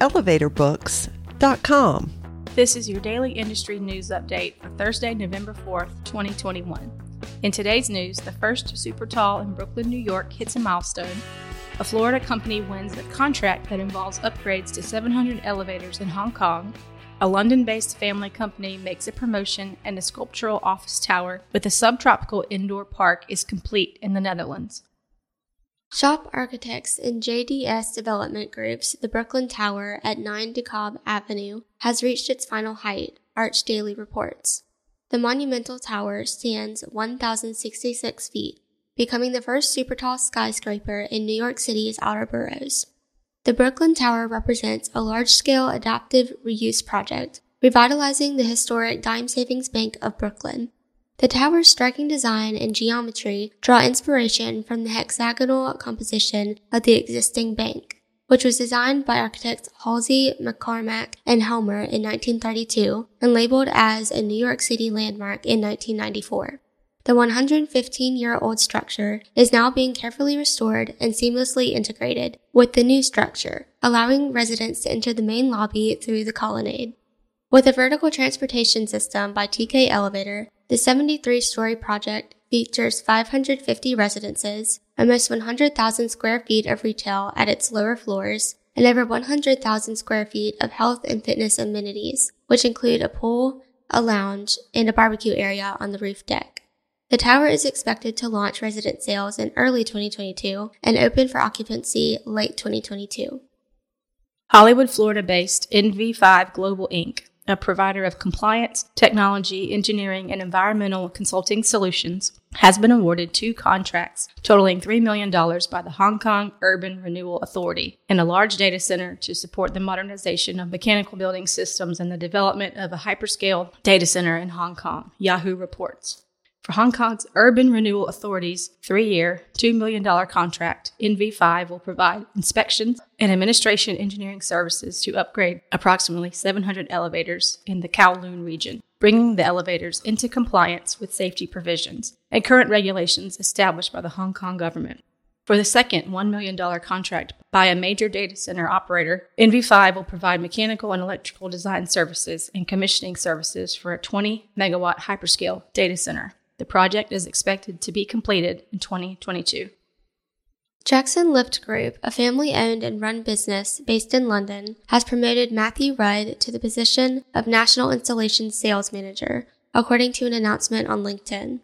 elevatorbooks.com. This is your daily industry news update for Thursday, November 4th, 2021. In today's news, the first super tall in Brooklyn, New York hits a milestone. A Florida company wins a contract that involves upgrades to 700 elevators in Hong Kong. A London based family company makes a promotion, and a sculptural office tower with a subtropical indoor park is complete in the Netherlands. SHoP Architects and JDS Development Group's The Brooklyn Tower at 9 DeKalb Avenue has reached its final height, ArchDaily reports. The monumental tower stands 1,066 feet, becoming the first super tall skyscraper in New York City's outer boroughs. The Brooklyn Tower represents a large scale adaptive reuse project, revitalizing the historic Dime Savings Bank of Brooklyn. The tower's striking design and geometry draw inspiration from the hexagonal composition of the existing bank, which was designed by architects Halsey, McCormack, and Helmer in 1932 and labeled as a New York City landmark in 1994. The 115 year old structure is now being carefully restored and seamlessly integrated with the new structure, allowing residents to enter the main lobby through the colonnade. With a vertical transportation system by TK Elevator, the 73 story project features 550 residences, almost 100,000 square feet of retail at its lower floors, and over 100,000 square feet of health and fitness amenities, which include a pool, a lounge, and a barbecue area on the roof deck. The tower is expected to launch resident sales in early 2022 and open for occupancy late 2022. Hollywood, Florida based NV5 Global Inc., a provider of compliance, technology, engineering, and environmental consulting solutions, has been awarded two contracts totaling $3 million by the Hong Kong Urban Renewal Authority in a large data center to support the modernization of mechanical building systems and the development of a hyperscale data center in Hong Kong, Yahoo reports. For Hong Kong's Urban Renewal Authority's three year, $2 million contract, NV5 will provide inspections and administration engineering services to upgrade approximately 700 elevators in the Kowloon region, bringing the elevators into compliance with safety provisions and current regulations established by the Hong Kong government. For the second $1 million contract by a major data center operator, NV5 will provide mechanical and electrical design services and commissioning services for a 20 megawatt hyperscale data center. The project is expected to be completed in 2022. Jackson Lift Group, a family owned and run business based in London, has promoted Matthew Rudd to the position of National Installation Sales Manager, according to an announcement on LinkedIn.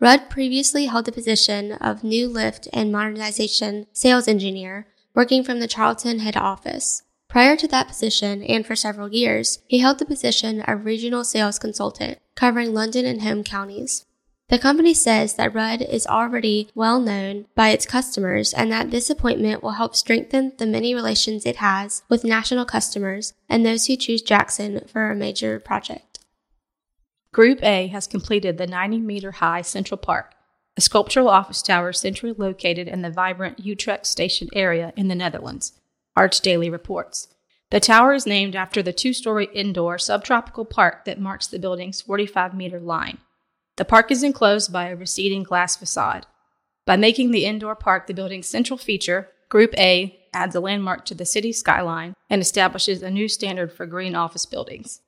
Rudd previously held the position of New Lift and Modernization Sales Engineer, working from the Charlton head office. Prior to that position, and for several years, he held the position of Regional Sales Consultant, covering London and home counties. The company says that Rudd is already well known by its customers and that this appointment will help strengthen the many relations it has with national customers and those who choose Jackson for a major project. Group A has completed the 90 meter high Central Park, a sculptural office tower centrally located in the vibrant Utrecht station area in the Netherlands. ArchDaily reports. The tower is named after the two story indoor subtropical park that marks the building's 45 meter line. The park is enclosed by a receding glass facade. By making the indoor park the building's central feature, Group A adds a landmark to the city skyline and establishes a new standard for green office buildings.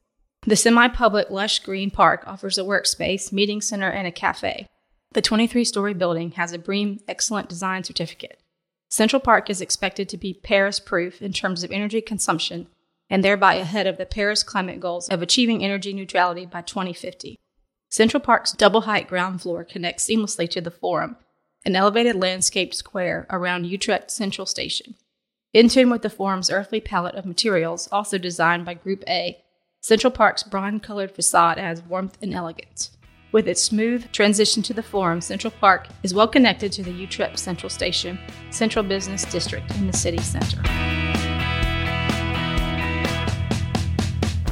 The semi public lush green park offers a workspace, meeting center, and a cafe. The 23 story building has a BREEAM Excellent Design certificate. Central Park is expected to be Paris proof in terms of energy consumption and thereby ahead of the Paris climate goals of achieving energy neutrality by 2050. Central Park's double height ground floor connects seamlessly to the Forum, an elevated landscaped square around Utrecht Central Station. In tune with the Forum's earthly palette of materials, also designed by Group A, Central Park's bronze colored facade adds warmth and elegance. With its smooth transition to the Forum, Central Park is well connected to the Utrecht Central Station, central business district in the city center.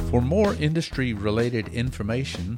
For more industry related information,